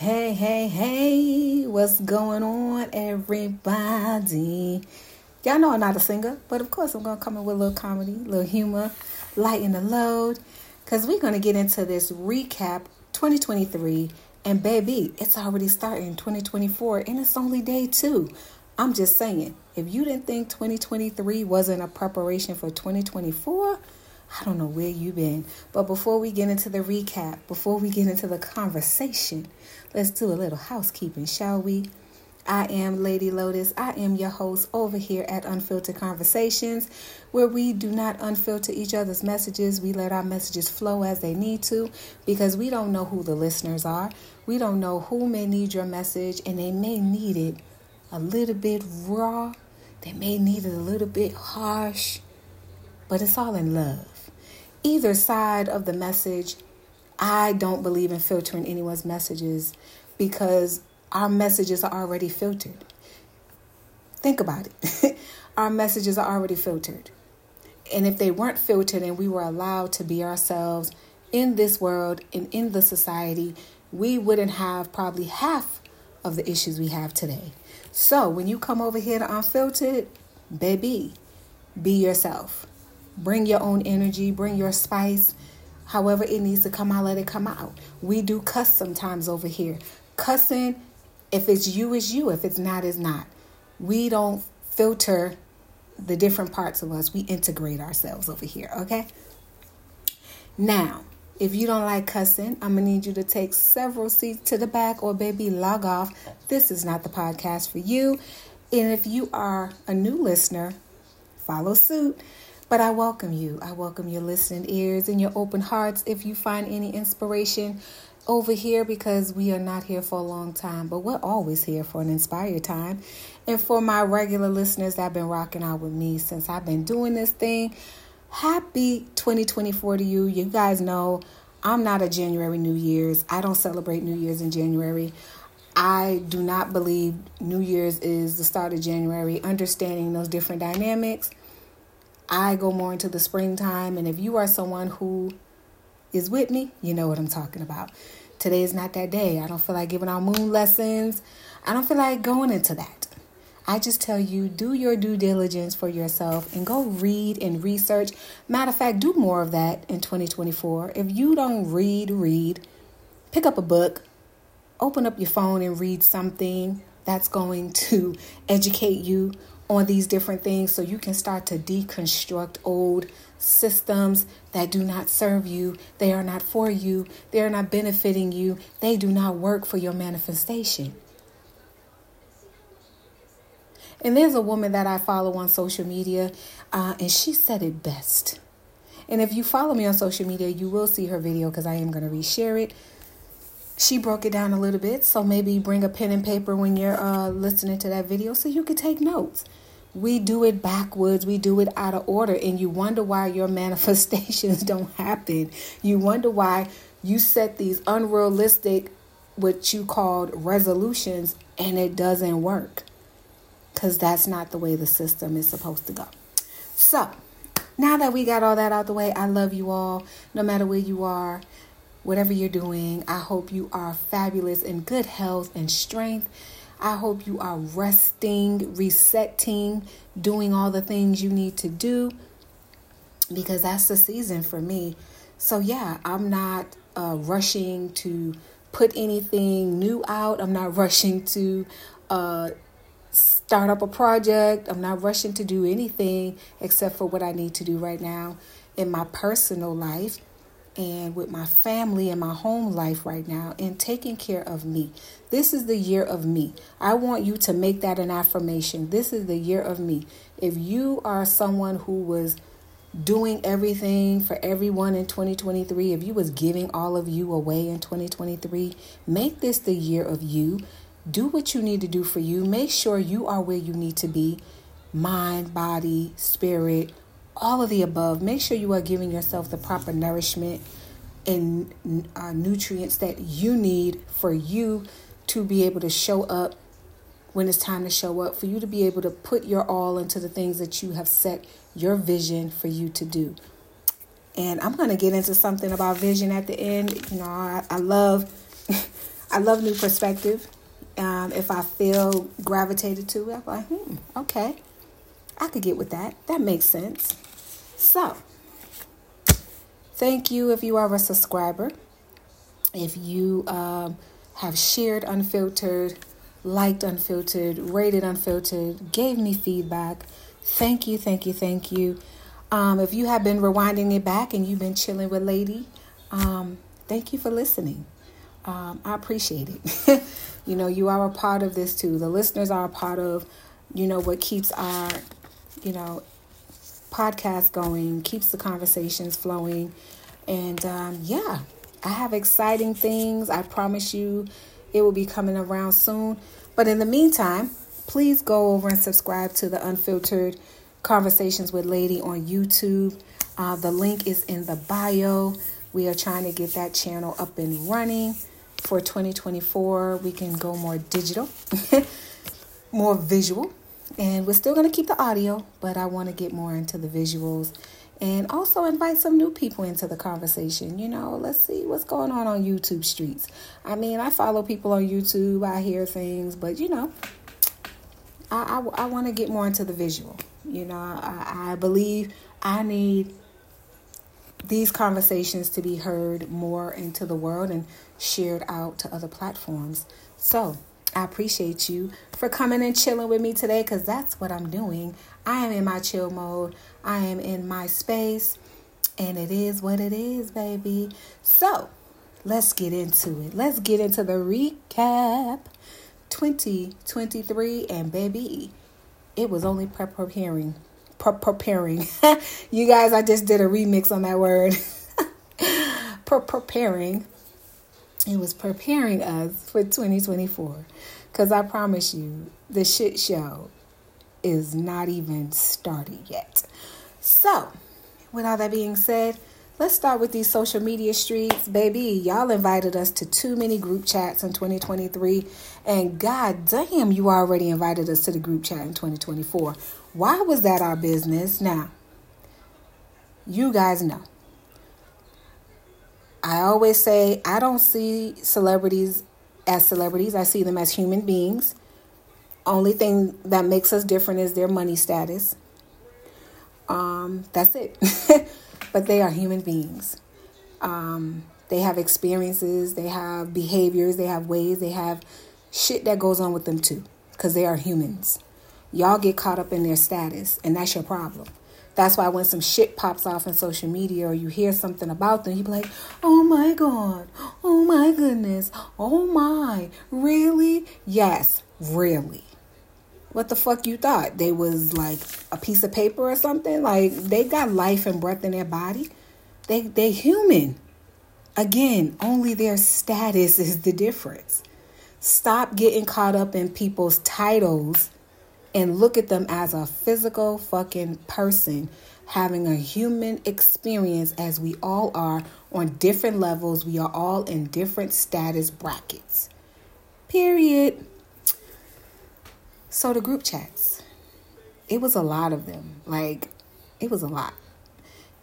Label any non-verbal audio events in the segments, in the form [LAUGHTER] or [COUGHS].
Hey, hey, hey, what's going on, everybody? Y'all know I'm not a singer, but of course I'm gonna come in with a little comedy, a little humor, lighten the load, because we're gonna get into this recap 2023. And baby, it's already starting 2024, and it's only day two. I'm just saying, if you didn't think 2023 wasn't a preparation for 2024, I don't know where you've been. But before we get into the recap, before we get into the conversation, let's do a little housekeeping, shall we? I am Lady Lotus. I am your host over here at Unfiltered Conversations, where we do not unfilter each other's messages. We let our messages flow as they need to because we don't know who the listeners are. We don't know who may need your message, and they may need it a little bit raw, they may need it a little bit harsh, but it's all in love either side of the message, I don't believe in filtering anyone's messages because our messages are already filtered. Think about it. [LAUGHS] our messages are already filtered. And if they weren't filtered and we were allowed to be ourselves in this world and in the society, we wouldn't have probably half of the issues we have today. So when you come over here to Unfiltered, baby, be yourself. Bring your own energy, bring your spice. However, it needs to come out, let it come out. We do cuss sometimes over here. Cussing, if it's you, is you. If it's not, is not. We don't filter the different parts of us. We integrate ourselves over here, okay? Now, if you don't like cussing, I'm gonna need you to take several seats to the back or baby log off. This is not the podcast for you. And if you are a new listener, follow suit. But I welcome you. I welcome your listening ears and your open hearts if you find any inspiration over here because we are not here for a long time, but we're always here for an inspired time. And for my regular listeners that have been rocking out with me since I've been doing this thing, happy 2024 to you. You guys know I'm not a January New Year's. I don't celebrate New Year's in January. I do not believe New Year's is the start of January. Understanding those different dynamics I go more into the springtime. And if you are someone who is with me, you know what I'm talking about. Today is not that day. I don't feel like giving out moon lessons. I don't feel like going into that. I just tell you, do your due diligence for yourself and go read and research. Matter of fact, do more of that in 2024. If you don't read, read. Pick up a book, open up your phone and read something that's going to educate you on these different things so you can start to deconstruct old systems that do not serve you. They are not for you. They are not benefiting you. They do not work for your manifestation. And there's a woman that I follow on social media, uh, and she said it best. And if you follow me on social media, you will see her video because I am going to reshare it. She broke it down a little bit, so maybe bring a pen and paper when you're uh, listening to that video so you can take notes we do it backwards, we do it out of order, and you wonder why your [LAUGHS] manifestations don't happen. You wonder why you set these unrealistic, what you called resolutions, and it doesn't work. Because that's not the way the system is supposed to go. So, now that we got all that out the way, I love you all, no matter where you are, whatever you're doing. I hope you are fabulous in good health and strength I hope you are resting, resetting, doing all the things you need to do because that's the season for me. So, yeah, I'm not uh, rushing to put anything new out. I'm not rushing to uh, start up a project. I'm not rushing to do anything except for what I need to do right now in my personal life and with my family and my home life right now and taking care of me. This is the year of me. I want you to make that an affirmation. This is the year of me. If you are someone who was doing everything for everyone in 2023, if you was giving all of you away in 2023, make this the year of you. Do what you need to do for you. Make sure you are where you need to be. Mind, body, spirit, all of the above. Make sure you are giving yourself the proper nourishment and uh, nutrients that you need for you to be able to show up when it's time to show up, for you to be able to put your all into the things that you have set your vision for you to do. And I'm going to get into something about vision at the end. You know, I, I love. [LAUGHS] I love new perspective. Um, if I feel gravitated to it, I'm like, hmm, okay, I could get with that. That makes sense. So, thank you if you are a subscriber. If you um, have shared unfiltered, liked unfiltered, rated unfiltered, gave me feedback, thank you, thank you, thank you. Um, if you have been rewinding it back and you've been chilling with Lady, um, thank you for listening. Um, I appreciate it. [LAUGHS] you know, you are a part of this too. The listeners are a part of, you know, what keeps our, you know, podcast going, keeps the conversations flowing. And um, yeah, I have exciting things. I promise you it will be coming around soon. But in the meantime, please go over and subscribe to the Unfiltered Conversations with Lady on YouTube. Uh, the link is in the bio. We are trying to get that channel up and running for 2024. We can go more digital, [LAUGHS] more visual, and we're still going to keep the audio, but I want to get more into the visuals and also invite some new people into the conversation. You know, let's see what's going on on YouTube streets. I mean, I follow people on YouTube, I hear things, but you know, I, I, I want to get more into the visual. You know, I, I believe I need these conversations to be heard more into the world and shared out to other platforms. So I appreciate you for coming and chilling with me today because that's what I'm doing. I am in my chill mode, I am in my space, and it is what it is, baby. So let's get into it. Let's get into the recap 2023, and baby, it was only preparing. preparing. [LAUGHS] you guys, I just did a remix on that word. [LAUGHS] preparing. It was preparing us for 2024. Because I promise you, the shit show is not even started yet. So, with all that being said, let's start with these social media streets. Baby, y'all invited us to too many group chats in 2023. And god damn, you already invited us to the group chat in 2024. Why was that our business? Now, you guys know. I always say I don't see celebrities as celebrities, I see them as human beings. Only thing that makes us different is their money status. Um, that's it. [LAUGHS] but they are human beings. Um, they have experiences, they have behaviors, they have ways, they have shit that goes on with them too, because they are humans. Y'all get caught up in their status, and that's your problem. That's why when some shit pops off in social media or you hear something about them, you be like, oh my God, oh my goodness, oh my, really? Yes, really. What the fuck you thought? They was like a piece of paper or something? Like they got life and breath in their body. They they human. Again, only their status is the difference. Stop getting caught up in people's titles and look at them as a physical fucking person having a human experience as we all are on different levels. We are all in different status brackets. Period. So the group chats, it was a lot of them. Like, it was a lot.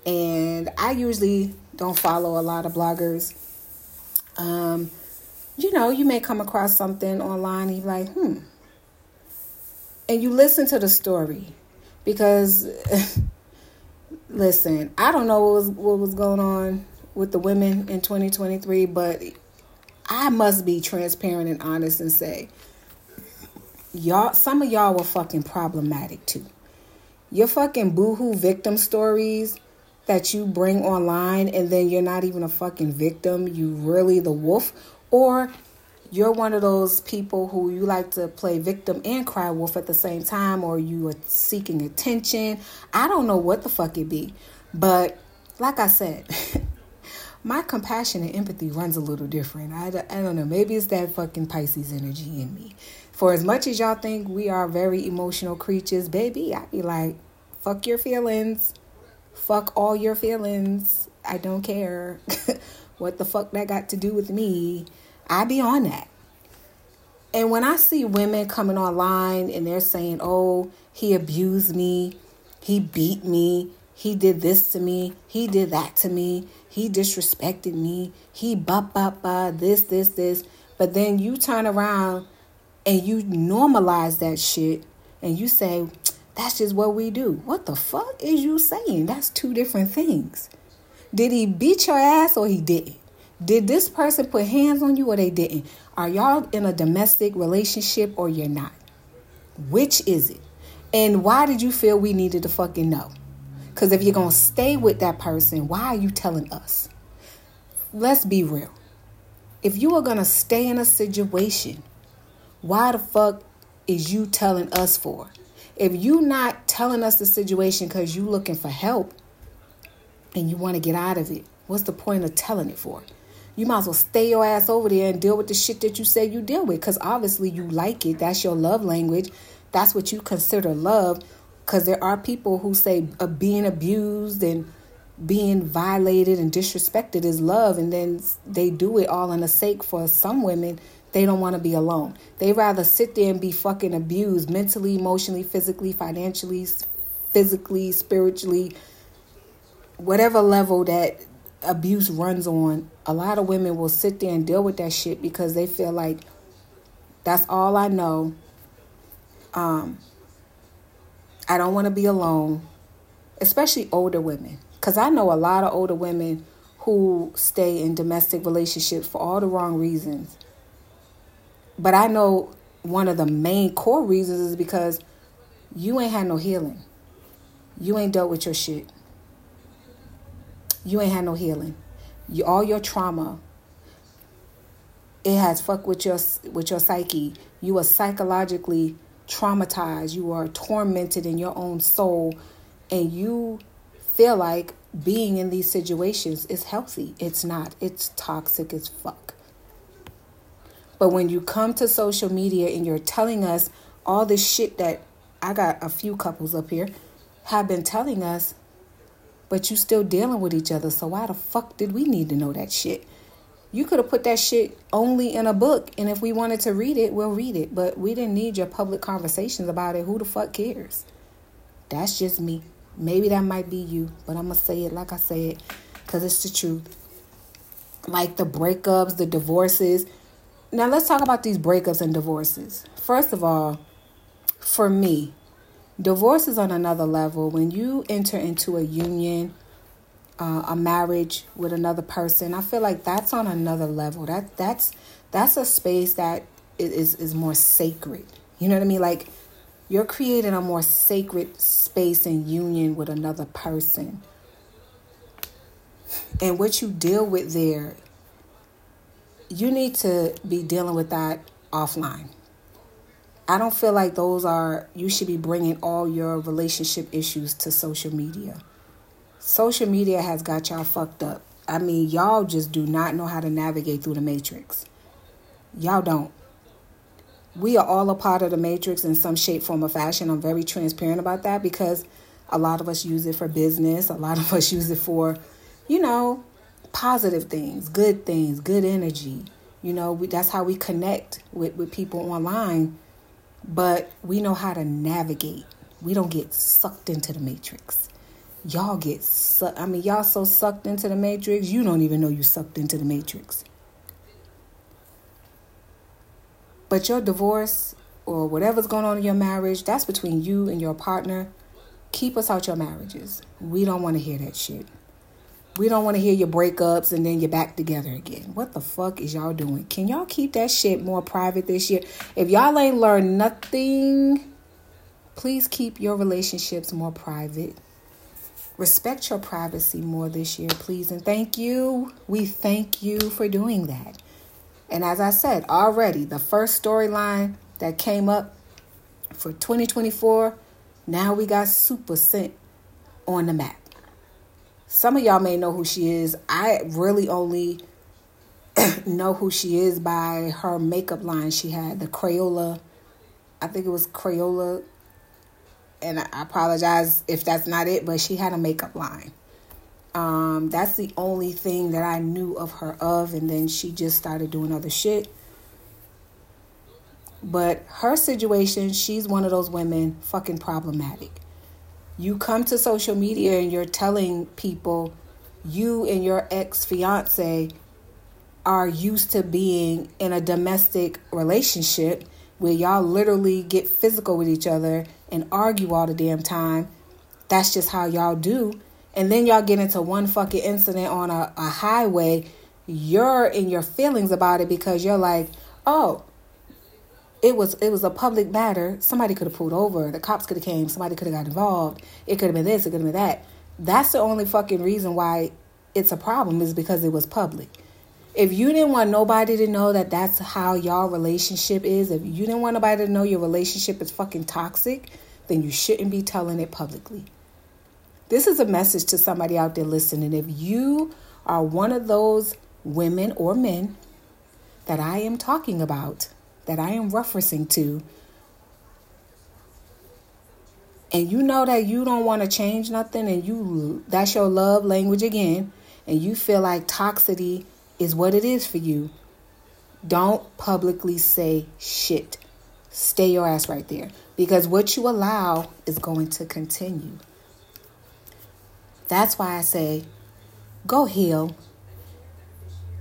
And I usually don't follow a lot of bloggers. Um, you know, you may come across something online and you're like, hmm. And you listen to the story because, [LAUGHS] listen, I don't know what was, what was going on with the women in 2023, but I must be transparent and honest and say y'all some of y'all were fucking problematic too. Your fucking boohoo victim stories that you bring online and then you're not even a fucking victim, you really the wolf or you're one of those people who you like to play victim and cry wolf at the same time or you are seeking attention. I don't know what the fuck it be. But like I said, [LAUGHS] my compassion and empathy runs a little different. I, I don't know. Maybe it's that fucking Pisces energy in me. For as much as y'all think we are very emotional creatures, baby, I be like, fuck your feelings. Fuck all your feelings. I don't care [LAUGHS] what the fuck that got to do with me. I be on that. And when I see women coming online and they're saying, oh, he abused me, he beat me, he did this to me, he did that to me, he disrespected me, he ba ba ba, this, this, this. But then you turn around and you normalize that shit and you say, that's just what we do. What the fuck is you saying? That's two different things. Did he beat your ass or he didn't? Did this person put hands on you or they didn't? Are y'all in a domestic relationship or you're not? Which is it? And why did you feel we needed to fucking know? Because if you're going to stay with that person, why are you telling us? Let's be real. If you are going to stay in a situation, why the fuck is you telling us for? If you not telling us the situation because you looking for help and you want to get out of it, what's the point of telling it for? You might as well stay your ass over there and deal with the shit that you say you deal with because obviously you like it. That's your love language. That's what you consider love. Because there are people who say uh, being abused and being violated and disrespected is love, and then they do it all in a sake for some women they don't want to be alone. They rather sit there and be fucking abused mentally, emotionally, physically, financially, physically, spiritually, whatever level that abuse runs on. A lot of women will sit there and deal with that shit because they feel like that's all I know. Um, I don't want to be alone, especially older women. Because I know a lot of older women who stay in domestic relationships for all the wrong reasons. But I know one of the main core reasons is because you ain't had no healing. You ain't dealt with your shit. You ain't had no healing. You, all your trauma, it has fucked with your with your psyche. You are psychologically traumatized. You are tormented in your own soul, and you feel like being in these situations is healthy. It's not. It's toxic as fuck. But when you come to social media and you're telling us all this shit that I got a few couples up here have been telling us, but you still dealing with each other. So why the fuck did we need to know that shit? You could have put that shit only in a book, and if we wanted to read it, we'll read it. But we didn't need your public conversations about it. Who the fuck cares? That's just me. Maybe that might be you, but I'm gonna say it like I said, because it's the truth. Like the breakups, the divorces, now let's talk about these breakups and divorces. First of all, for me, divorce is on another level. When you enter into a union, uh, a marriage with another person, I feel like that's on another level. That that's that's a space that is is more sacred. You know what I mean? Like you're creating a more sacred space and union with another person. And what you deal with there you need to be dealing with that offline. I don't feel like those are, you should be bringing all your relationship issues to social media. Social media has got y'all fucked up. I mean, y'all just do not know how to navigate through the matrix. Y'all don't. We are all a part of the matrix in some shape, form, or fashion. I'm very transparent about that because a lot of us use it for business, a lot of [LAUGHS] us use it for, you know, positive things, good things, good energy. You know, we, that's how we connect with, with people online. But we know how to navigate. We don't get sucked into the matrix. Y'all get sucked. I mean, y'all so sucked into the matrix, you don't even know you sucked into the matrix. But your divorce or whatever's going on in your marriage, that's between you and your partner. Keep us out your marriages. We don't want to hear that shit. We don't want to hear your breakups and then you're back together again. What the fuck is y'all doing? Can y'all keep that shit more private this year? If y'all ain't learned nothing, please keep your relationships more private. Respect your privacy more this year, please. And thank you. We thank you for doing that. And as I said already, the first storyline that came up for 2024, now we got Supa Cent on the map. Some of y'all may know who she is. I really only [CLEARS THROAT] know who she is by her makeup line she had, the Crayola. I think it was Crayola. And I apologize if that's not it, but she had a makeup line. Um, that's the only thing that I knew of her of, and then she just started doing other shit. But her situation, she's one of those women fucking problematic you come to social media and you're telling people you and your ex fiance are used to being in a domestic relationship where y'all literally get physical with each other and argue all the damn time. That's just how y'all do. And then y'all get into one fucking incident on a, a highway. You're in your feelings about it because you're like, oh, it was it was a public matter. Somebody could have pulled over. The cops could have came. Somebody could have got involved. It could have been this. It could have been that. That's the only fucking reason why it's a problem is because it was public. If you didn't want nobody to know that that's how y'all relationship is, if you didn't want nobody to know your relationship is fucking toxic, then you shouldn't be telling it publicly. This is a message to somebody out there listening. If you are one of those women or men that I am talking about, that I am referencing to, and you know that you don't want to change nothing and you that's your love language again. And you feel like toxicity is what it is for you. Don't publicly say shit. Stay your ass right there. Because what you allow is going to continue. That's why i say go heal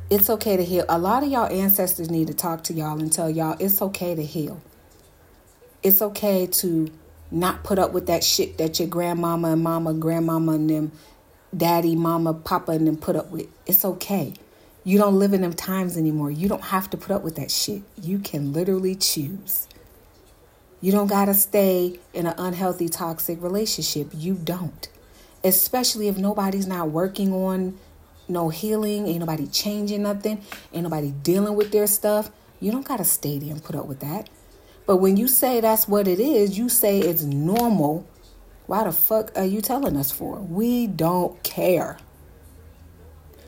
it's okay to heal. A lot of y'all ancestors need to talk to y'all and tell y'all it's okay to heal. It's okay to not put up with that shit that your grandmama and mama, grandmama and them, daddy, mama, papa and them put up with. It's okay. You don't live in them times anymore. You don't have to put up with that shit. You can literally choose. You don't got to stay in an unhealthy, toxic relationship. You don't. Especially if nobody's not working on no healing, ain't nobody changing nothing, ain't nobody dealing with their stuff. You don't got to stay there and put up with that. But when you say that's what it is, you say it's normal. Why the fuck are you telling us for? We don't care.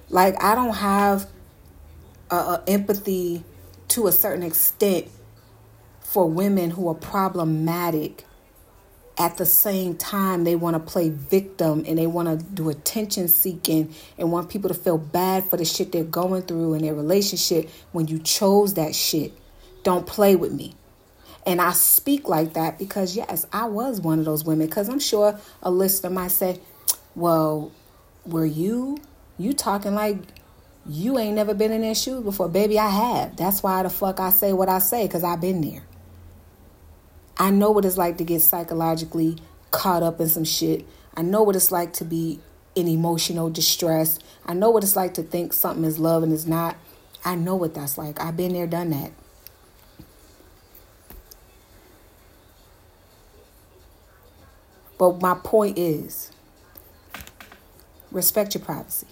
Like, I don't have a, a empathy to a certain extent for women who are problematic at the same time they want to play victim and they want to do attention seeking and want people to feel bad for the shit they're going through in their relationship when you chose that shit. Don't play with me. And I speak like that because, yes, I was one of those women. Because I'm sure a listener might say, well, were you, you talking like you ain't never been in their shoes before? Baby, I have. That's why the fuck I say what I say because I've been there. I know what it's like to get psychologically caught up in some shit. I know what it's like to be in emotional distress. I know what it's like to think something is love and it's not. I know what that's like. I've been there, done that. But my point is respect your privacy.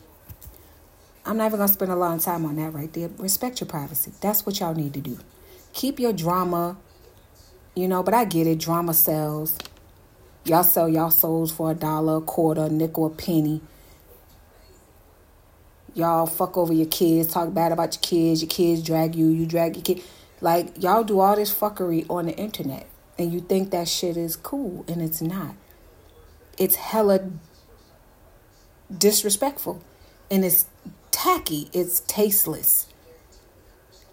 I'm not even going to spend a lot of time on that right there. Respect your privacy. That's what y'all need to do. Keep your drama you know, but I get it. Drama sells. Y'all sell y'all souls for a dollar, a quarter, a nickel, a penny. Y'all fuck over your kids, talk bad about your kids. Your kids drag you, you drag your kid. Like, y'all do all this fuckery on the internet. And you think that shit is cool, and it's not. It's hella disrespectful. And it's tacky. It's tasteless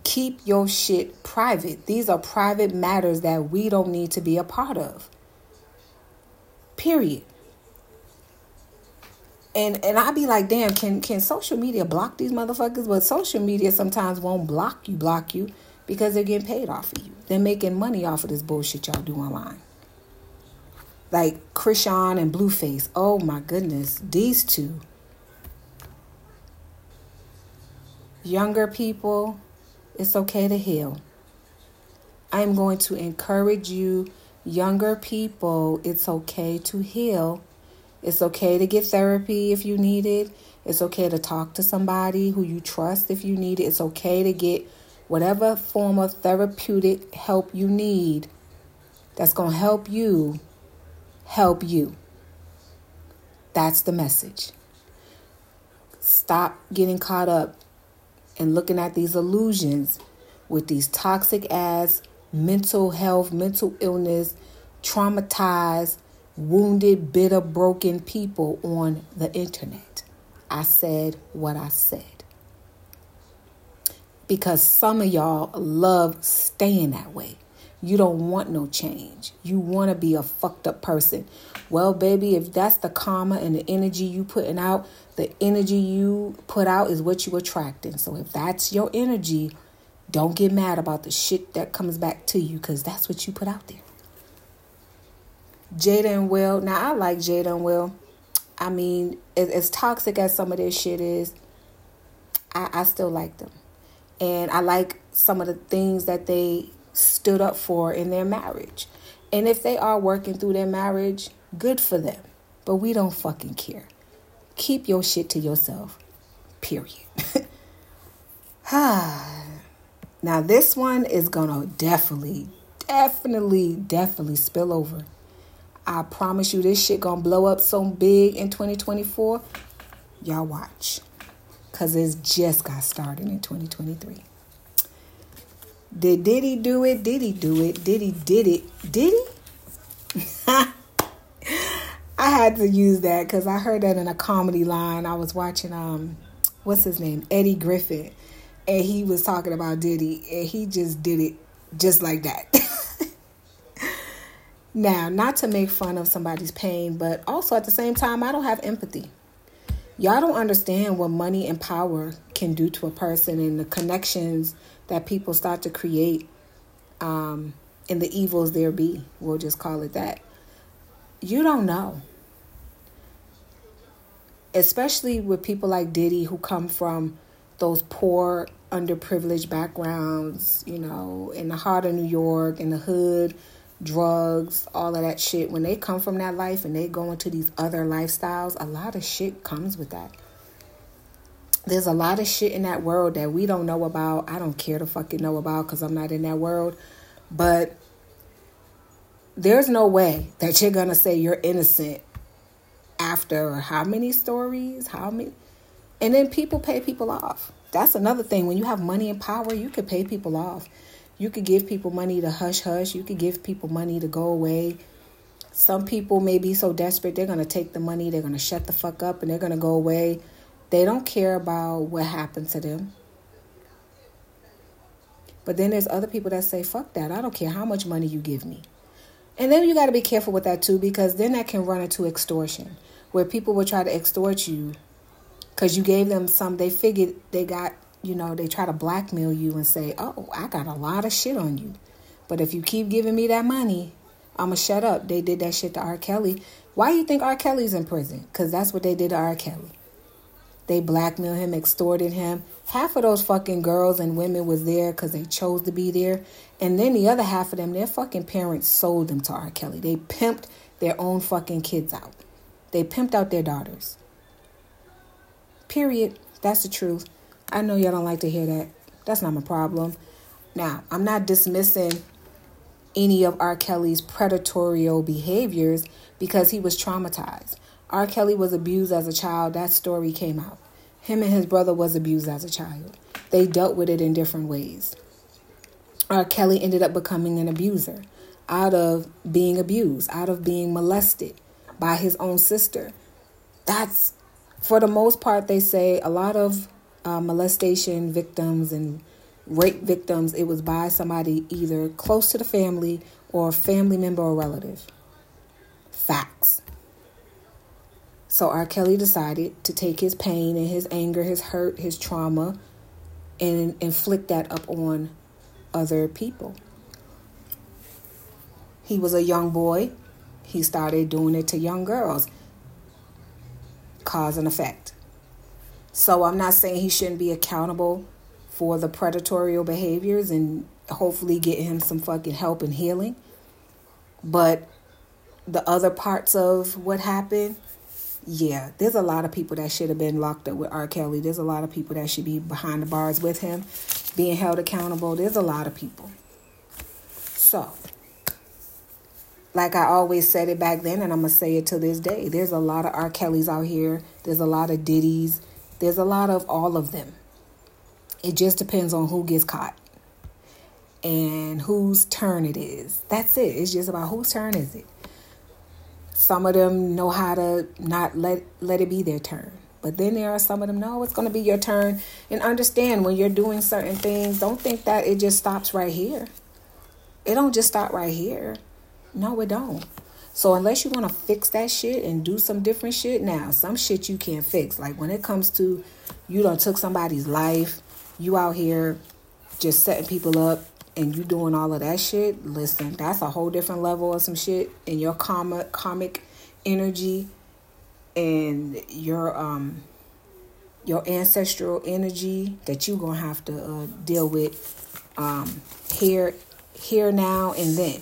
keep your shit private. These are private matters that we don't need to be a part of. Period. And and I'd be like, damn, can can social media block these motherfuckers? But social media sometimes won't block you, block you because they're getting paid off of you. They're making money off of this bullshit y'all do online. Like Chrisean and Blueface. Oh my goodness, these two. Younger people, it's okay to heal. I'm going to encourage you, younger people, it's okay to heal. It's okay to get therapy if you need it. It's okay to talk to somebody who you trust if you need it. It's okay to get whatever form of therapeutic help you need that's going to help you help you. That's the message. Stop getting caught up and looking at these illusions with these toxic ass mental health, mental illness, traumatized, wounded, bitter, broken people on the internet. I said what I said. Because some of y'all love staying that way. You don't want no change. You want to be a fucked up person. Well, baby, if that's the karma and the energy you putting out, The energy you put out is what you attracting. So if that's your energy, don't get mad about the shit that comes back to you because that's what you put out there. Jada and Will. Now I like Jada and Will. I mean, as, as toxic as some of this shit is, I, I still like them. And I like some of the things that they stood up for in their marriage. And if they are working through their marriage, good for them. But we don't fucking care. Keep your shit to yourself. Period. [LAUGHS] Ah. now, this one is going to definitely, definitely, definitely spill over. I promise you, this shit going to blow up so big in 2024. Y'all watch. Because it's just got started in 2023. Did Diddy do it? Did he do it? Did he did it? Did he? [LAUGHS] Had to use that because I heard that in a comedy line. I was watching um what's his name? Eddie Griffin. And he was talking about Diddy and he just did it just like that. [LAUGHS] now, not to make fun of somebody's pain, but also at the same time I don't have empathy. Y'all don't understand what money and power can do to a person and the connections that people start to create um, and the evils there be. We'll just call it that. You don't know. Especially with people like Diddy who come from those poor, underprivileged backgrounds, you know, in the heart of New York, in the hood, drugs, all of that shit. When they come from that life and they go into these other lifestyles, a lot of shit comes with that there's a lot of shit in that world that we don't know about. I don't care to fucking know about because I'm not in that world. But there's no way that you're going to say you're innocent after how many stories? How many? And then people pay people off. That's another thing. When you have money and power, you could pay people off. You could give people money to hush hush. You could give people money to go away. Some people may be so desperate, they're going to take the money, they're going to shut the fuck up, and they're going to go away they don't care about what happened to them. But then there's other people that say, fuck that. I don't care how much money you give me. And then you got to be careful with that too, because then that can run into extortion, where people will try to extort you because you gave them some, they figured they got, you know, they try to blackmail you and say, oh, I got a lot of shit on you. But if you keep giving me that money, I'm going to shut up. They did that shit to R. Kelly. Why you think R. Kelly's in prison? Because that's what they did to R. Kelly. They blackmailed him, extorted him. Half of those fucking girls and women was there because they chose to be there. And then the other half of them, their fucking parents sold them to R. Kelly. They pimped their own fucking kids out. They pimped out their daughters. Period. That's the truth. I know y'all don't like to hear that. That's not my problem. Now, I'm not dismissing any of R. Kelly's predatory behaviors because he was traumatized. R. Kelly was abused as a child. That story came out. Him and his brother was abused as a child. They dealt with it in different ways. R. Kelly ended up becoming an abuser out of being abused, out of being molested by his own sister. That's, for the most part, they say a lot of uh, molestation victims and rape victims, it was by somebody either close to the family or family member or relative. Facts. So R. Kelly decided to take his pain and his anger, his hurt, his trauma, and inflict that up on other people. He was a young boy. He started doing it to young girls. Cause and effect. So I'm not saying he shouldn't be accountable for the predatory behaviors and hopefully get him some fucking help and healing. But the other parts of what happened, yeah, there's a lot of people that should have been locked up with R. Kelly. There's a lot of people that should be behind the bars with him, being held accountable. There's a lot of people. So, like I always said it back then, and I'm to say it to this day there's a lot of R. Kellys out here, there's a lot of Diddy's, there's a lot of all of them. It just depends on who gets caught and whose turn it is. That's it. It's just about whose turn is it. Some of them know how to not let let it be their turn. But then there are some of them, no, it's going to be your turn. And understand when you're doing certain things, don't think that it just stops right here. It don't just stop right here. No, it don't. So unless you want to fix that shit and do some different shit, now some shit you can't fix. Like when it comes to you don't took somebody's life, you out here just setting people up and you doing all of that shit. Listen, that's a whole different level of some shit in your karma, karmic energy and your um your ancestral energy that you're gonna have to uh, deal with um here here now and then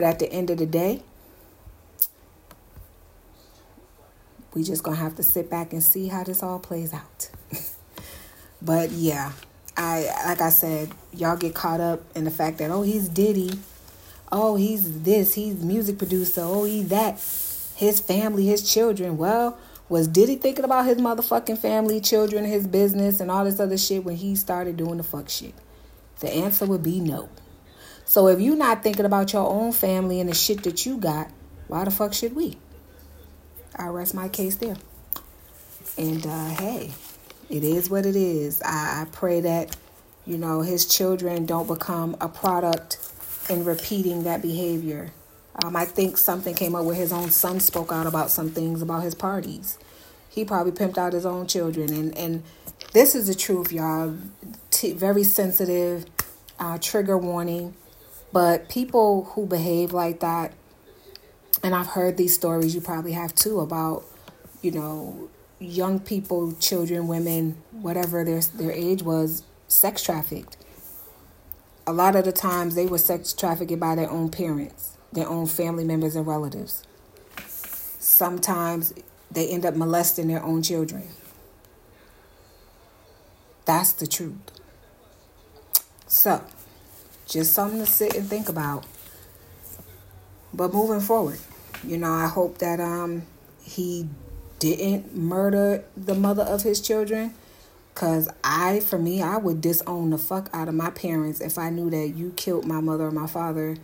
but at the end of the day, we just gonna have to sit back and see how this all plays out. [LAUGHS] but yeah, I like I said, y'all get caught up in the fact that oh he's Diddy, oh he's this, he's music producer, oh he that, his family, his children. Well, was Diddy thinking about his motherfucking family, children, his business, and all this other shit when he started doing the fuck shit? The answer would be no. So if you're not thinking about your own family and the shit that you got, why the fuck should we? I rest my case there. And uh, hey, it is what it is. I, I pray that, you know, his children don't become a product in repeating that behavior. Um, I think something came up where his own son spoke out about some things about his parties. He probably pimped out his own children. And, and this is the truth, y'all. T- very sensitive, uh, trigger warning. But people who behave like that, and I've heard these stories, you probably have too, about, you know, young people, children, women, whatever their, their age was, sex trafficked. A lot of the times they were sex trafficked by their own parents, their own family members and relatives. Sometimes they end up molesting their own children. That's the truth. So, just something to sit and think about. But moving forward, you know, I hope that um he didn't murder the mother of his children. Cause I, for me, I would disown the fuck out of my parents if I knew that you killed my mother or my father.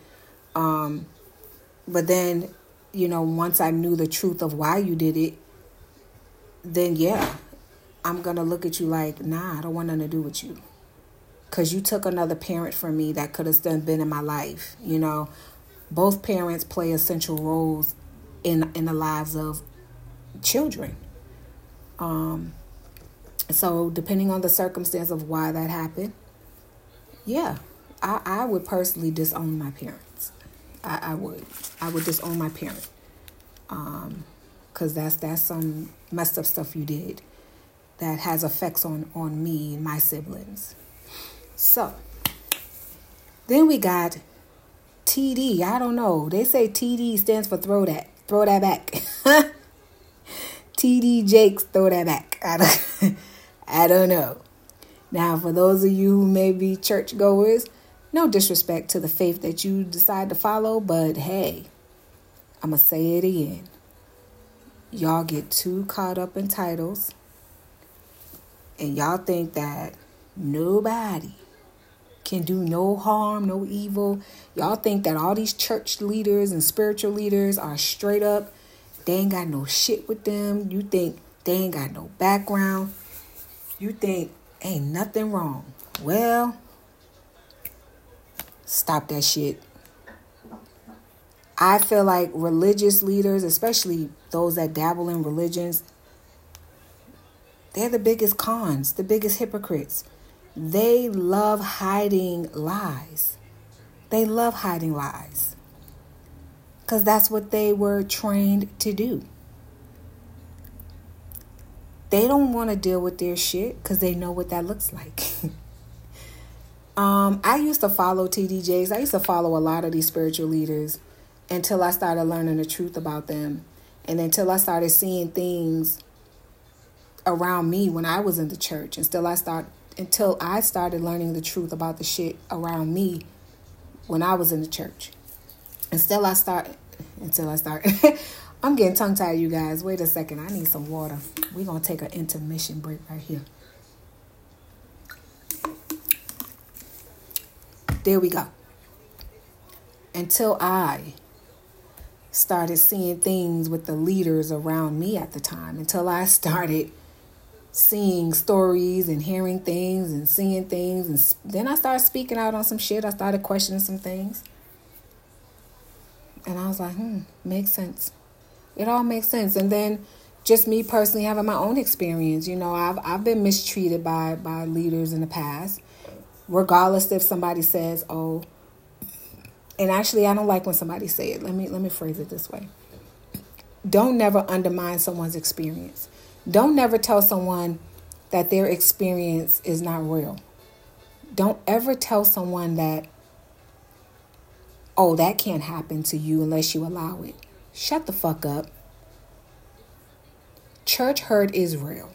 Um, but then, you know, once I knew the truth of why you did it, then yeah, I'm gonna look at you like, nah, I don't want nothing to do with you because you took another parent from me that could have still been in my life. You know, both parents play essential roles in in the lives of children. Um, so depending on the circumstance of why that happened, yeah, I, I would personally disown my parents. I, I would. I would disown my parent. Um, cause that's that's some messed up stuff you did that has effects on on me and my siblings. So, then we got TD. I don't know. They say TD stands for throw that. Throw that back. [LAUGHS] TD Jakes, throw that back. I don't, [LAUGHS] I don't know. Now, for those of you who may be churchgoers, no disrespect to the faith that you decide to follow, but hey, I'm going to say it again. Y'all get too caught up in titles, and y'all think that nobody can do no harm, no evil. Y'all think that all these church leaders and spiritual leaders are straight up, they ain't got no shit with them. You think they ain't got no background. You think ain't nothing wrong. Well, stop that shit. I feel like religious leaders, especially those that dabble in religions, they're the biggest cons, the biggest hypocrites. They love hiding lies. They love hiding lies. Because that's what they were trained to do. They don't want to deal with their shit because they know what that looks like. [LAUGHS] um, I used to follow TDJs. I used to follow a lot of these spiritual leaders until I started learning the truth about them. And until I started seeing things around me when I was in the church. And still I start until I started learning the truth about the shit around me when I was in the church. Until I start, until I start, [LAUGHS] I'm getting tongue tied, you guys. Wait a second, I need some water. We're gonna take an intermission break right here. There we go. Until I started seeing things with the leaders around me at the time, until I [LAUGHS] started seeing stories and hearing things and seeing things and then I started speaking out on some shit. I started questioning some things. And I was like, hmm, makes sense. It all makes sense. And then just me personally having my own experience, you know, I've I've been mistreated by by leaders in the past. Regardless if somebody says, "Oh," and actually I don't like when somebody say it. Let me let me phrase it this way. Don't never undermine someone's experience. Don't never tell someone that their experience is not real. Don't ever tell someone that oh, that can't happen to you unless you allow it. Shut the fuck up. Church hurt is real.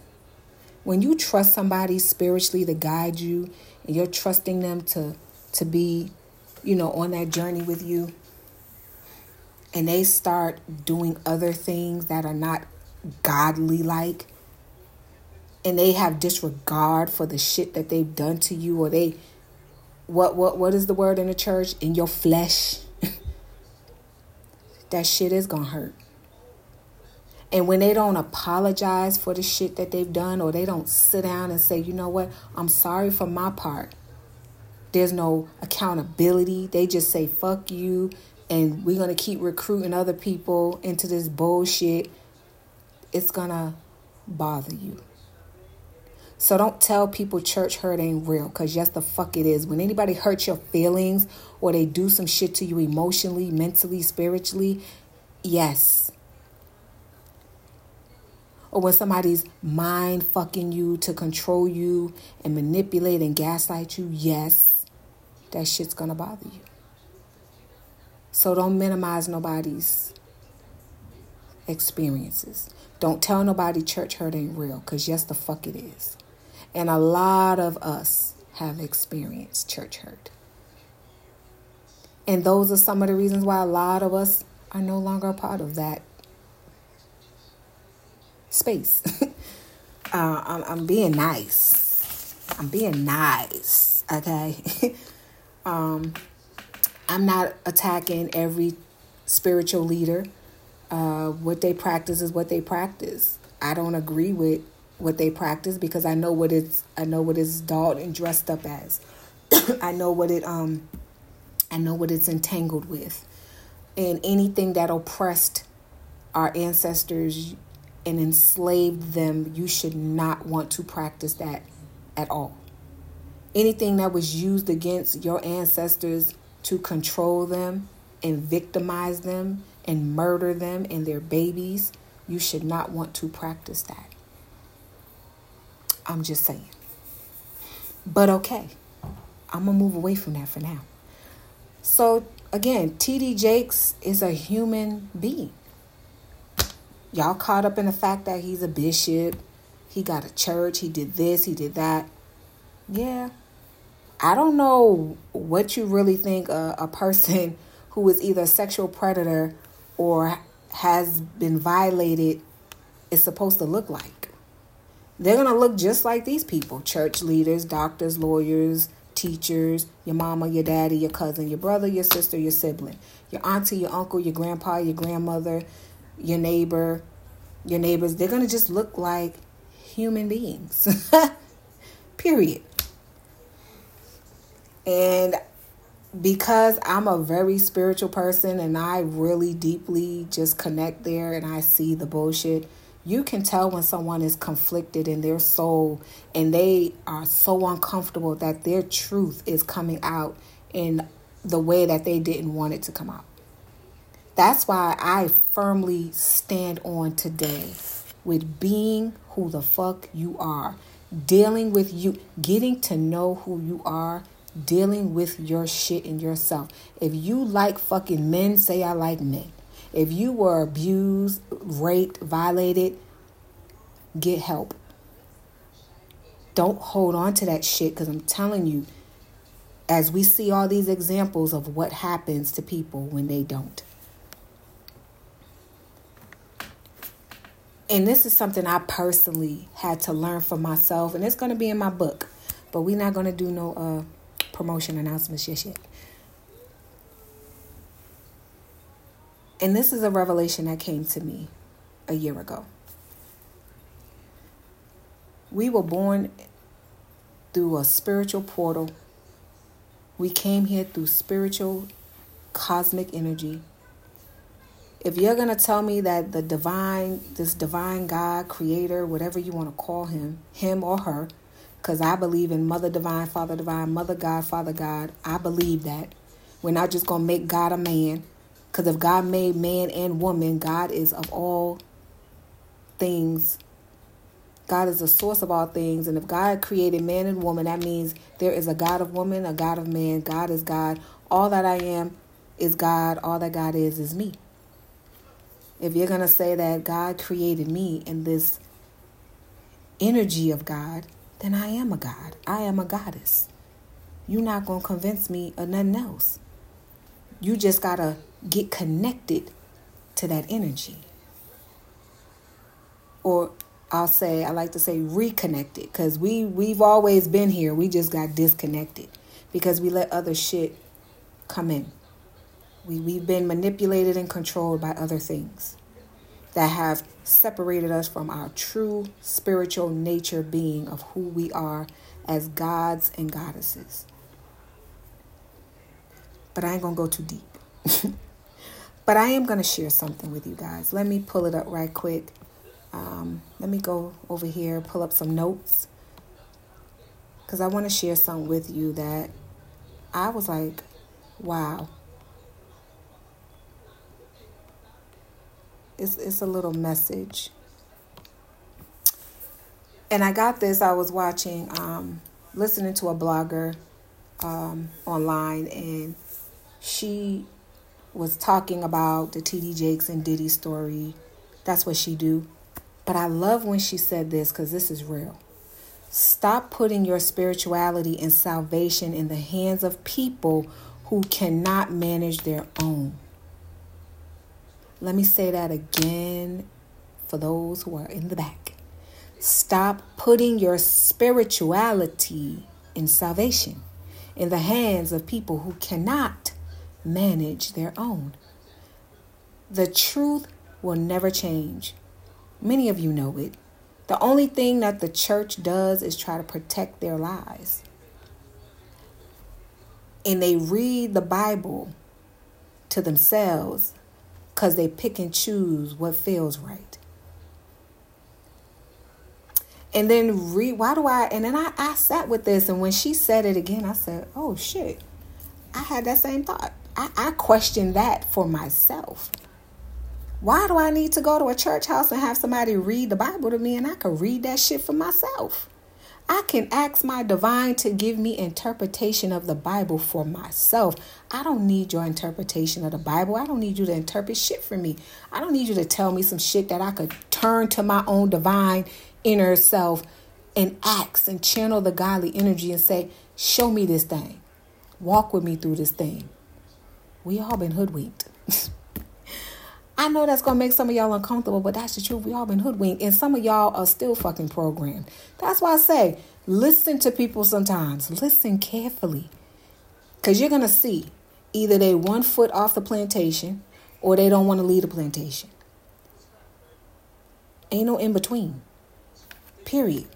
When you trust somebody spiritually to guide you and you're trusting them to to be, you know, on that journey with you and they start doing other things that are not godly like and they have disregard for the shit that they've done to you or they what what what is the word in the church? In your flesh. [LAUGHS] That shit is gonna hurt. And when they don't apologize for the shit that they've done or they don't sit down and say you know what? I'm sorry for my part. There's no accountability. They just say fuck you and we're gonna keep recruiting other people into this bullshit it's gonna bother you so don't tell people church hurt ain't real, because yes, the fuck it is. When anybody hurts your feelings or they do some shit to you emotionally, mentally, spiritually, yes. Or when somebody's mind fucking you to control you and manipulate and gaslight you, yes, that shit's gonna bother you. So don't minimize nobody's experiences. Don't tell nobody church hurt ain't real, because yes, the fuck it is. And a lot of us have experienced church hurt. And those are some of the reasons why a lot of us are no longer a part of that space. [LAUGHS] uh, I'm, I'm being nice. I'm being nice, okay? [LAUGHS] um, I'm not attacking every spiritual leader. Uh, what they practice is what they practice. I don't agree with what they practice because I know what it's I know what it's dolled and dressed up as. [COUGHS] I know what it um I know what it's entangled with. And anything that oppressed our ancestors and enslaved them, you should not want to practice that at all. Anything that was used against your ancestors to control them and victimize them and murder them and their babies, you should not want to practice that. I'm just saying. But okay, I'm going to move away from that for now. So, again, TD Jakes is a human being. Y'all caught up in the fact that he's a bishop, he got a church, he did this, he did that. Yeah. I don't know what you really think a, a person [LAUGHS] who is either a sexual predator or has been violated is supposed to look like. They're going to look just like these people church leaders, doctors, lawyers, teachers, your mama, your daddy, your cousin, your brother, your sister, your sibling, your auntie, your uncle, your grandpa, your grandmother, your neighbor, your neighbors. They're going to just look like human beings. [LAUGHS] Period. And because I'm a very spiritual person and I really deeply just connect there and I see the bullshit you can tell when someone is conflicted in their soul and they are so uncomfortable that their truth is coming out in the way that they didn't want it to come out. That's why I firmly stand on today with being who the fuck you are, dealing with you, getting to know who you are, dealing with your shit and yourself. If you like fucking men, say I like men. If you were abused, raped, violated, get help. Don't hold on to that shit because I'm telling you, as we see all these examples of what happens to people when they don't. And this is something I personally had to learn for myself, and it's going to be in my book, but we're not going to do no uh, promotion announcements just yet. And this is a revelation that came to me a year ago. We were born through a spiritual portal. We came here through spiritual cosmic energy. if you're going to tell me that the divine, this divine God, creator, whatever you want to call him, him or her, because I believe in Mother Divine, Father Divine, Mother God, Father God, I believe that. We're not just going to make God a man. Because if God made man and woman, God is of all things. God is the source of all things. And if God created man and woman, that means there is a God of woman, a God of man. God is God. All that I am is God. All that God is is me. If you're going to say that God created me in this energy of God, then I am a God. I am a goddess. You're not going to convince me of nothing else. You just got to get connected to that energy. Or I'll say, I like to say reconnected because we, we've always been here. We just got disconnected because we let other shit come in. We, we've been manipulated and controlled by other things that have separated us from our true spiritual nature being of who we are as gods and goddesses. But I ain't going to go too deep. [LAUGHS] but I am going to share something with you guys. Let me pull it up right quick. Um, let me go over here, pull up some notes. Because I want to share something with you that I was like, wow. It's, it's a little message. And I got this, I was watching, um, listening to a blogger um, online, and she was talking about the TD Jakes and Diddy story. That's what she do. But I love when she said this because this is real. Stop putting your spirituality and salvation in the hands of people who cannot manage their own. Let me say that again for those who are in the back. Stop putting your spirituality and salvation in the hands of people who cannot manage their own. The truth will never change. Many of you know it. The only thing that the church does is try to protect their lies. And they read the Bible to themselves because they pick and choose what feels right. And then read, why do I, and then I, I sat with this, and when she said it again, I said, oh shit, I had that same thought. I, I questioned that for myself. Why do I need to go to a church house and have somebody read the Bible to me and I can read that shit for myself? I can ask my divine to give me interpretation of the Bible for myself. I don't need your interpretation of the Bible. I don't need you to interpret shit for me. I don't need you to tell me some shit that I could turn to my own divine inner self and ask and channel the godly energy and say, Show me this thing. Walk with me through this thing. We all been hoodwinked. [LAUGHS] I know that's gonna make some of y'all uncomfortable, but that's the truth. We all been hoodwinked, and some of y'all are still fucking programmed. That's why I say, listen to people sometimes. Listen carefully, cause you're gonna see either they one foot off the plantation, or they don't want to leave the plantation. Ain't no in between. Period.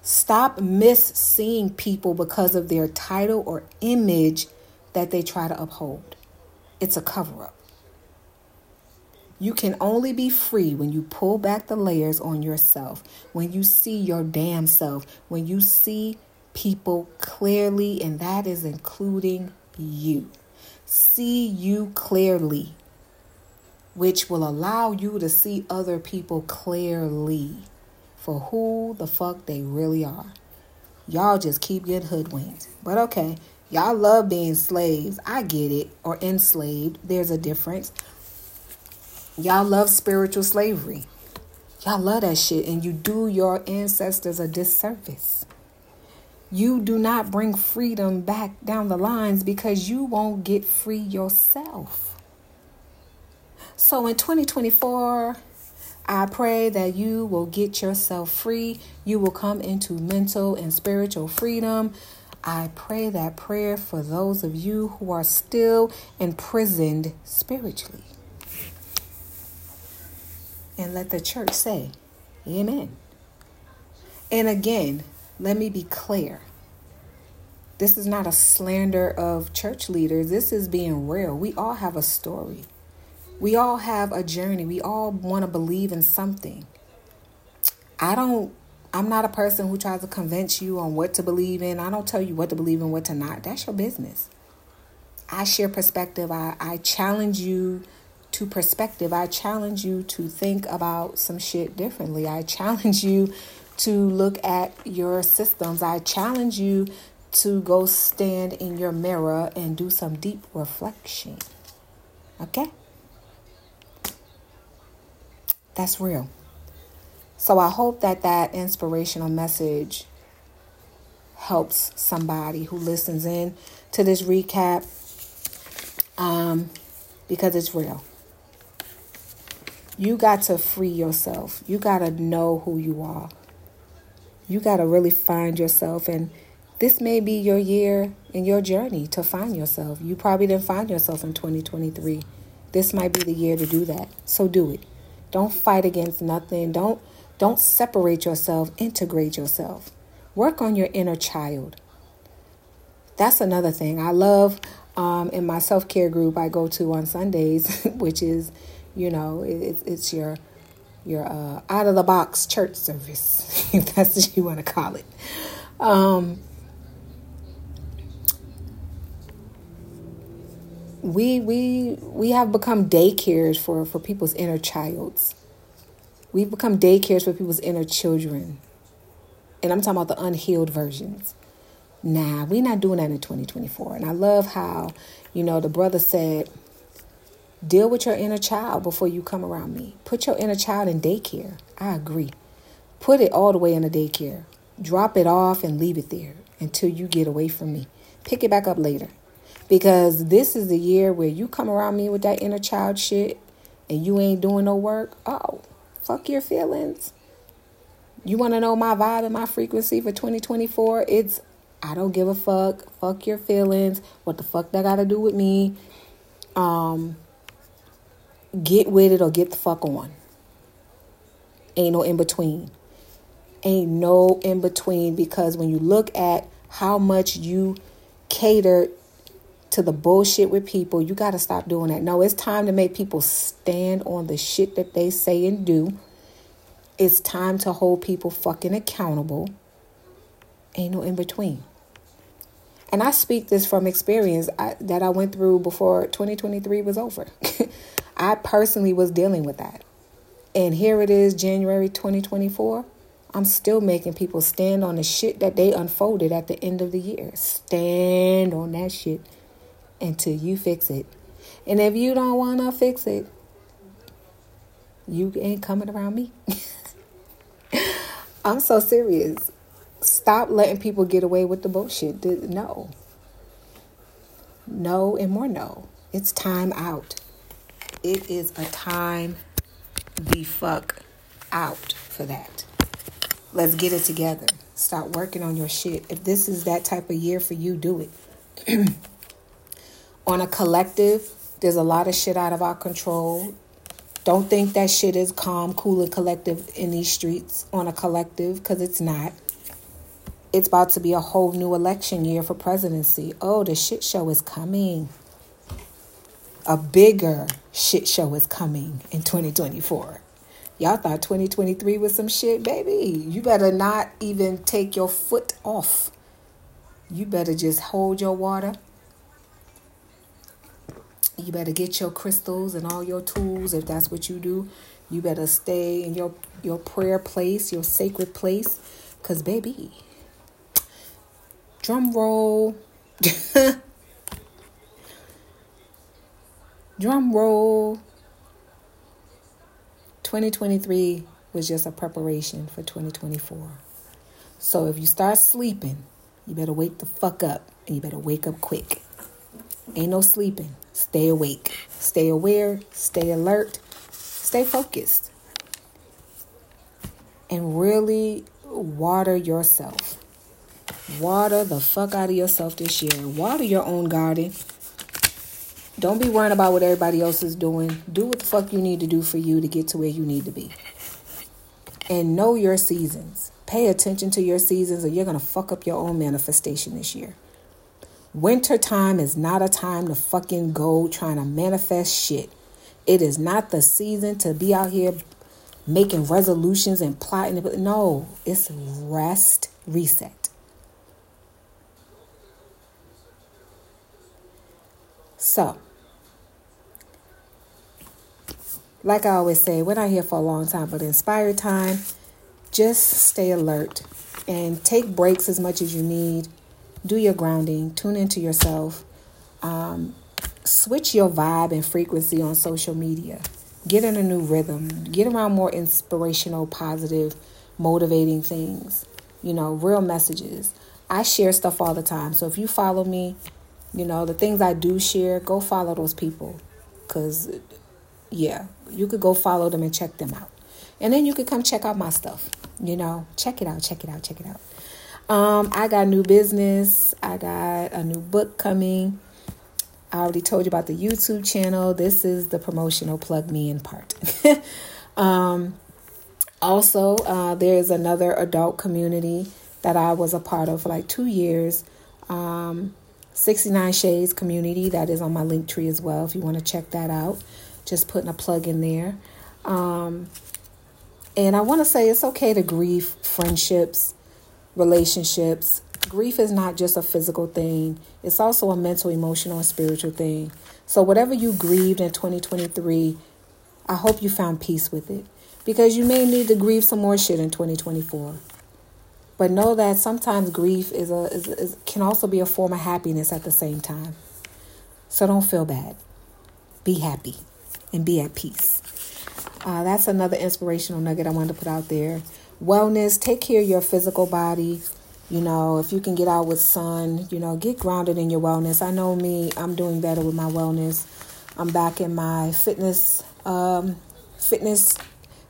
Stop misseeing people because of their title or image that they try to uphold. It's a cover up. You can only be free when you pull back the layers on yourself, when you see your damn self, when you see people clearly, and that is including you. See you clearly, which will allow you to see other people clearly for who the fuck they really are. Y'all just keep getting hoodwinked. But okay, y'all love being slaves. I get it. Or enslaved. There's a difference. Y'all love spiritual slavery. Y'all love that shit, and you do your ancestors a disservice. You do not bring freedom back down the lines because you won't get free yourself. So in 2024, I pray that you will get yourself free. You will come into mental and spiritual freedom. I pray that prayer for those of you who are still imprisoned spiritually. And let the church say, Amen. And again, let me be clear. This is not a slander of church leaders. This is being real. We all have a story. We all have a journey. We all want to believe in something. I don't I'm not a person who tries to convince you on what to believe in. I don't tell you what to believe in, what to not. That's your business. I share perspective. I, I challenge you to perspective. I challenge you to think about some shit differently. I challenge you to look at your systems. I challenge you to go stand in your mirror and do some deep reflection. Okay? That's real. So I hope that that inspirational message helps somebody who listens in to this recap um, because it's real. You got to free yourself. You got to know who you are. You got to really find yourself. And this may be your year in your journey to find yourself. You probably didn't find yourself in 2023. This might be the year to do that. So do it. Don't fight against nothing. Don't don't separate yourself, integrate yourself. Work on your inner child. That's another thing. I love um, in my self care group I go to on Sundays, [LAUGHS] which is, you know, it's, it's your your uh, out of the box church service, [LAUGHS] if that's what you want to call it. Um, we we we have become daycares for for people's inner childs. We've become daycares for people's inner children. And I'm talking about the unhealed versions. Nah, we're not doing that in 2024. And I love how, you know, the brother said, deal with your inner child before you come around me. Put your inner child in daycare. I agree. Put it all the way in the daycare. Drop it off and leave it there until you get away from me. Pick it back up later. Because this is the year where you come around me with that inner child shit and you ain't doing no work. Oh, Fuck your feelings. You want to know my vibe and my frequency for 2024? It's I don't give a fuck. Fuck your feelings. What the fuck that got to do with me? Um get with it or get the fuck on. Ain't no in between. Ain't no in between because when you look at how much you cater to the bullshit with people, you got to stop doing that. No, it's time to make people stand on the shit that they say and do. It's time to hold people fucking accountable. Ain't no in between. And I speak this from experience I, that I went through before 2023 was over. [LAUGHS] I personally was dealing with that. And here it is, January 2024. I'm still making people stand on the shit that they unfolded at the end of the year. Stand on that shit until you fix it. And if you don't want to fix it, you ain't coming around me. [LAUGHS] I'm so serious. Stop letting people get away with the bullshit. No. No and more no. It's time out. It is a time the fuck out for that. Let's get it together. Stop working on your shit. If this is that type of year for you, do it. [CLEARS THROAT] on a collective, there's a lot of shit out of our control. Don't think that shit is calm, cool, and collective in these streets on a collective because it's not. It's about to be a whole new election year for presidency. Oh, the shit show is coming. A bigger shit show is coming in 2024. Y'all thought 2023 was some shit, baby. You better not even take your foot off. You better just hold your water you better get your crystals and all your tools if that's what you do. You better stay in your your prayer place, your sacred place cuz baby drum roll [LAUGHS] drum roll 2023 was just a preparation for 2024. So if you start sleeping, you better wake the fuck up and you better wake up quick. Ain't no sleeping. Stay awake. Stay aware. Stay alert. Stay focused. And really water yourself. Water the fuck out of yourself this year. Water your own garden. Don't be worrying about what everybody else is doing. Do what the fuck you need to do for you to get to where you need to be. And know your seasons. Pay attention to your seasons or you're going to fuck up your own manifestation this year. Winter time is not a time to fucking go trying to manifest shit. It is not the season to be out here making resolutions and plotting. No, it's rest, reset. So, like I always say, we're not here for a long time, but inspired time. Just stay alert and take breaks as much as you need. Do your grounding, tune into yourself. Um, switch your vibe and frequency on social media. Get in a new rhythm. Get around more inspirational, positive, motivating things. You know, real messages. I share stuff all the time. So if you follow me, you know, the things I do share, go follow those people. Because, yeah, you could go follow them and check them out. And then you could come check out my stuff. You know, check it out, check it out, check it out. Um, I got new business. I got a new book coming. I already told you about the YouTube channel. This is the promotional plug me in part. [LAUGHS] um, also, uh, there's another adult community that I was a part of for like two years. Um, 69 Shades community that is on my Linktree as well. If you want to check that out, just putting a plug in there. Um, and I want to say it's okay to grieve friendships, relationships, grief is not just a physical thing, it's also a mental, emotional, and spiritual thing. So, whatever you grieved in 2023, I hope you found peace with it because you may need to grieve some more shit in 2024. But know that sometimes grief is a is, is, can also be a form of happiness at the same time. So don't feel bad. Be happy and be at peace. Uh, that's another inspirational nugget I wanted to put out there. Wellness, take care of your physical body, you know, if you can get out with sun, you know, get grounded in your wellness. I know me, I'm doing better with my wellness. I'm back in my fitness um, fitness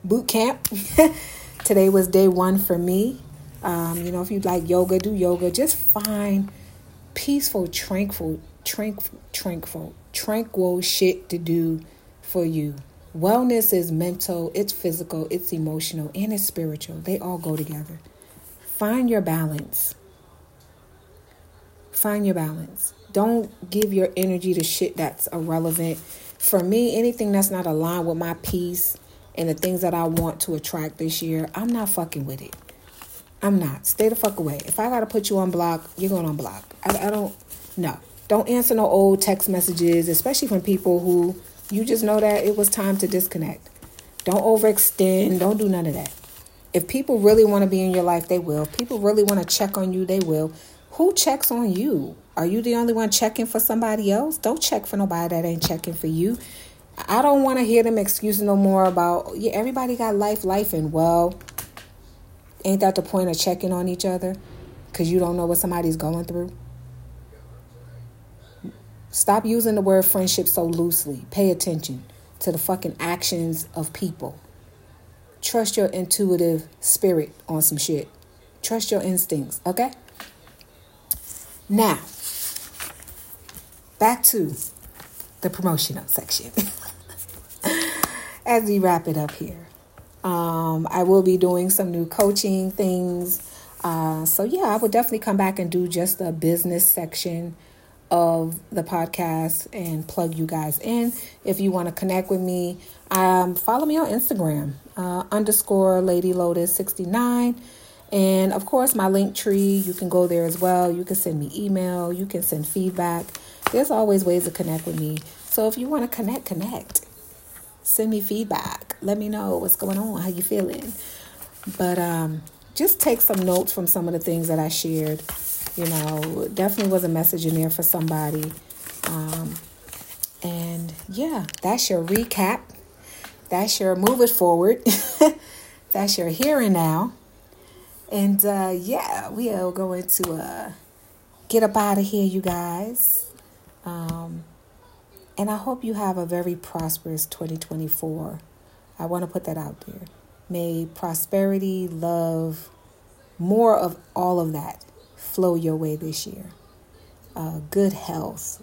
boot camp. [LAUGHS] Today was day one for me. Um, you know, if you like yoga, do yoga. Just find peaceful, tranquil, tranquil, tranquil, tranquil shit to do for you. Wellness is mental, it's physical, it's emotional, and it's spiritual. They all go together. Find your balance. Find your balance. Don't give your energy to shit that's irrelevant. For me, anything that's not aligned with my peace and the things that I want to attract this year, I'm not fucking with it. I'm not. Stay the fuck away. If I gotta put you on block, you're going on block. I, I don't. No. Don't answer no old text messages, especially from people who you just know that it was time to disconnect. Don't overextend. Don't do none of that. If people really want to be in your life, they will. If people really want to check on you, they will. Who checks on you? Are you the only one checking for somebody else? Don't check for nobody that ain't checking for you. I don't want to hear them excuses no more about, yeah, everybody got life, life, and well, ain't that the point of checking on each other? Because you don't know what somebody's going through? Stop using the word friendship so loosely. Pay attention to the fucking actions of people. Trust your intuitive spirit on some shit. Trust your instincts, okay? Now, back to the promotional section. [LAUGHS] As we wrap it up here, um, I will be doing some new coaching things. Uh, so, yeah, I will definitely come back and do just a business section of the podcast and plug you guys in. If you want to connect with me, um, follow me on Instagram, uh, underscore Lady Lotus 69. And of course, my Linktree, you can go there as well. You can send me email, you can send feedback. There's always ways to connect with me. So if you want to connect, connect. Send me feedback. Let me know what's going on, how you feeling. But um, just take some notes from some of the things that I shared you know, definitely was a message in there for somebody. Um, and yeah, that's your recap. That's your move it forward. [LAUGHS] that's your and now. And uh, yeah, we are going to uh, get up out of here, you guys. Um, and I hope you have a very prosperous 2024. I want to put that out there. May prosperity, love, more of all of that flow your way this year. Uh, good health,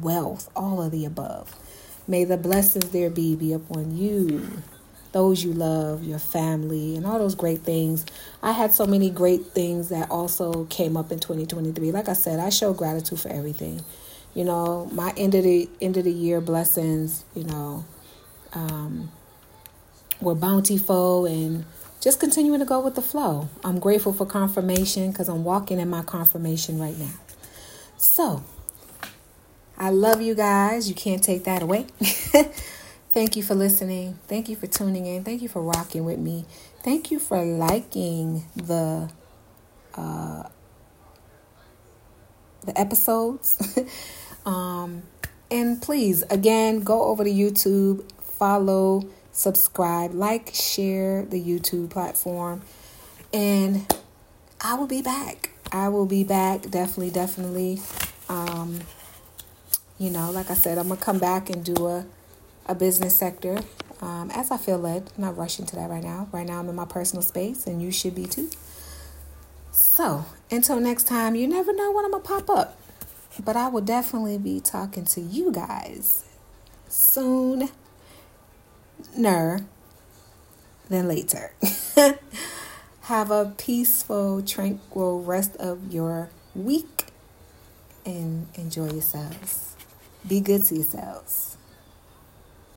wealth, all of the above. May the blessings there be be upon you, those you love, your family, and all those great things. I had so many great things that also came up in 2023. Like I said, I show gratitude for everything. You know, my end of the end of the year blessings. You know, um, we're bountiful and just continuing to go with the flow. I'm grateful for confirmation because I'm walking in my confirmation right now. So, I love you guys. You can't take that away. [LAUGHS] Thank you for listening. Thank you for tuning in. Thank you for rocking with me. Thank you for liking the uh, the episodes. [LAUGHS] um, and please, again, go over to YouTube, follow, subscribe, like, share the YouTube platform, and I will be back. I will be back. Definitely, definitely. Um, you know, like I said, I'm gonna come back and do a a business sector um, as I feel led. I'm not rushing to that right now. Right now, I'm in my personal space, and you should be too. So, until next time, you never know when I'm gonna pop up, but I will definitely be talking to you guys soon, ner than later. [LAUGHS] Have a peaceful, tranquil rest of your week and enjoy yourselves. Be good to yourselves.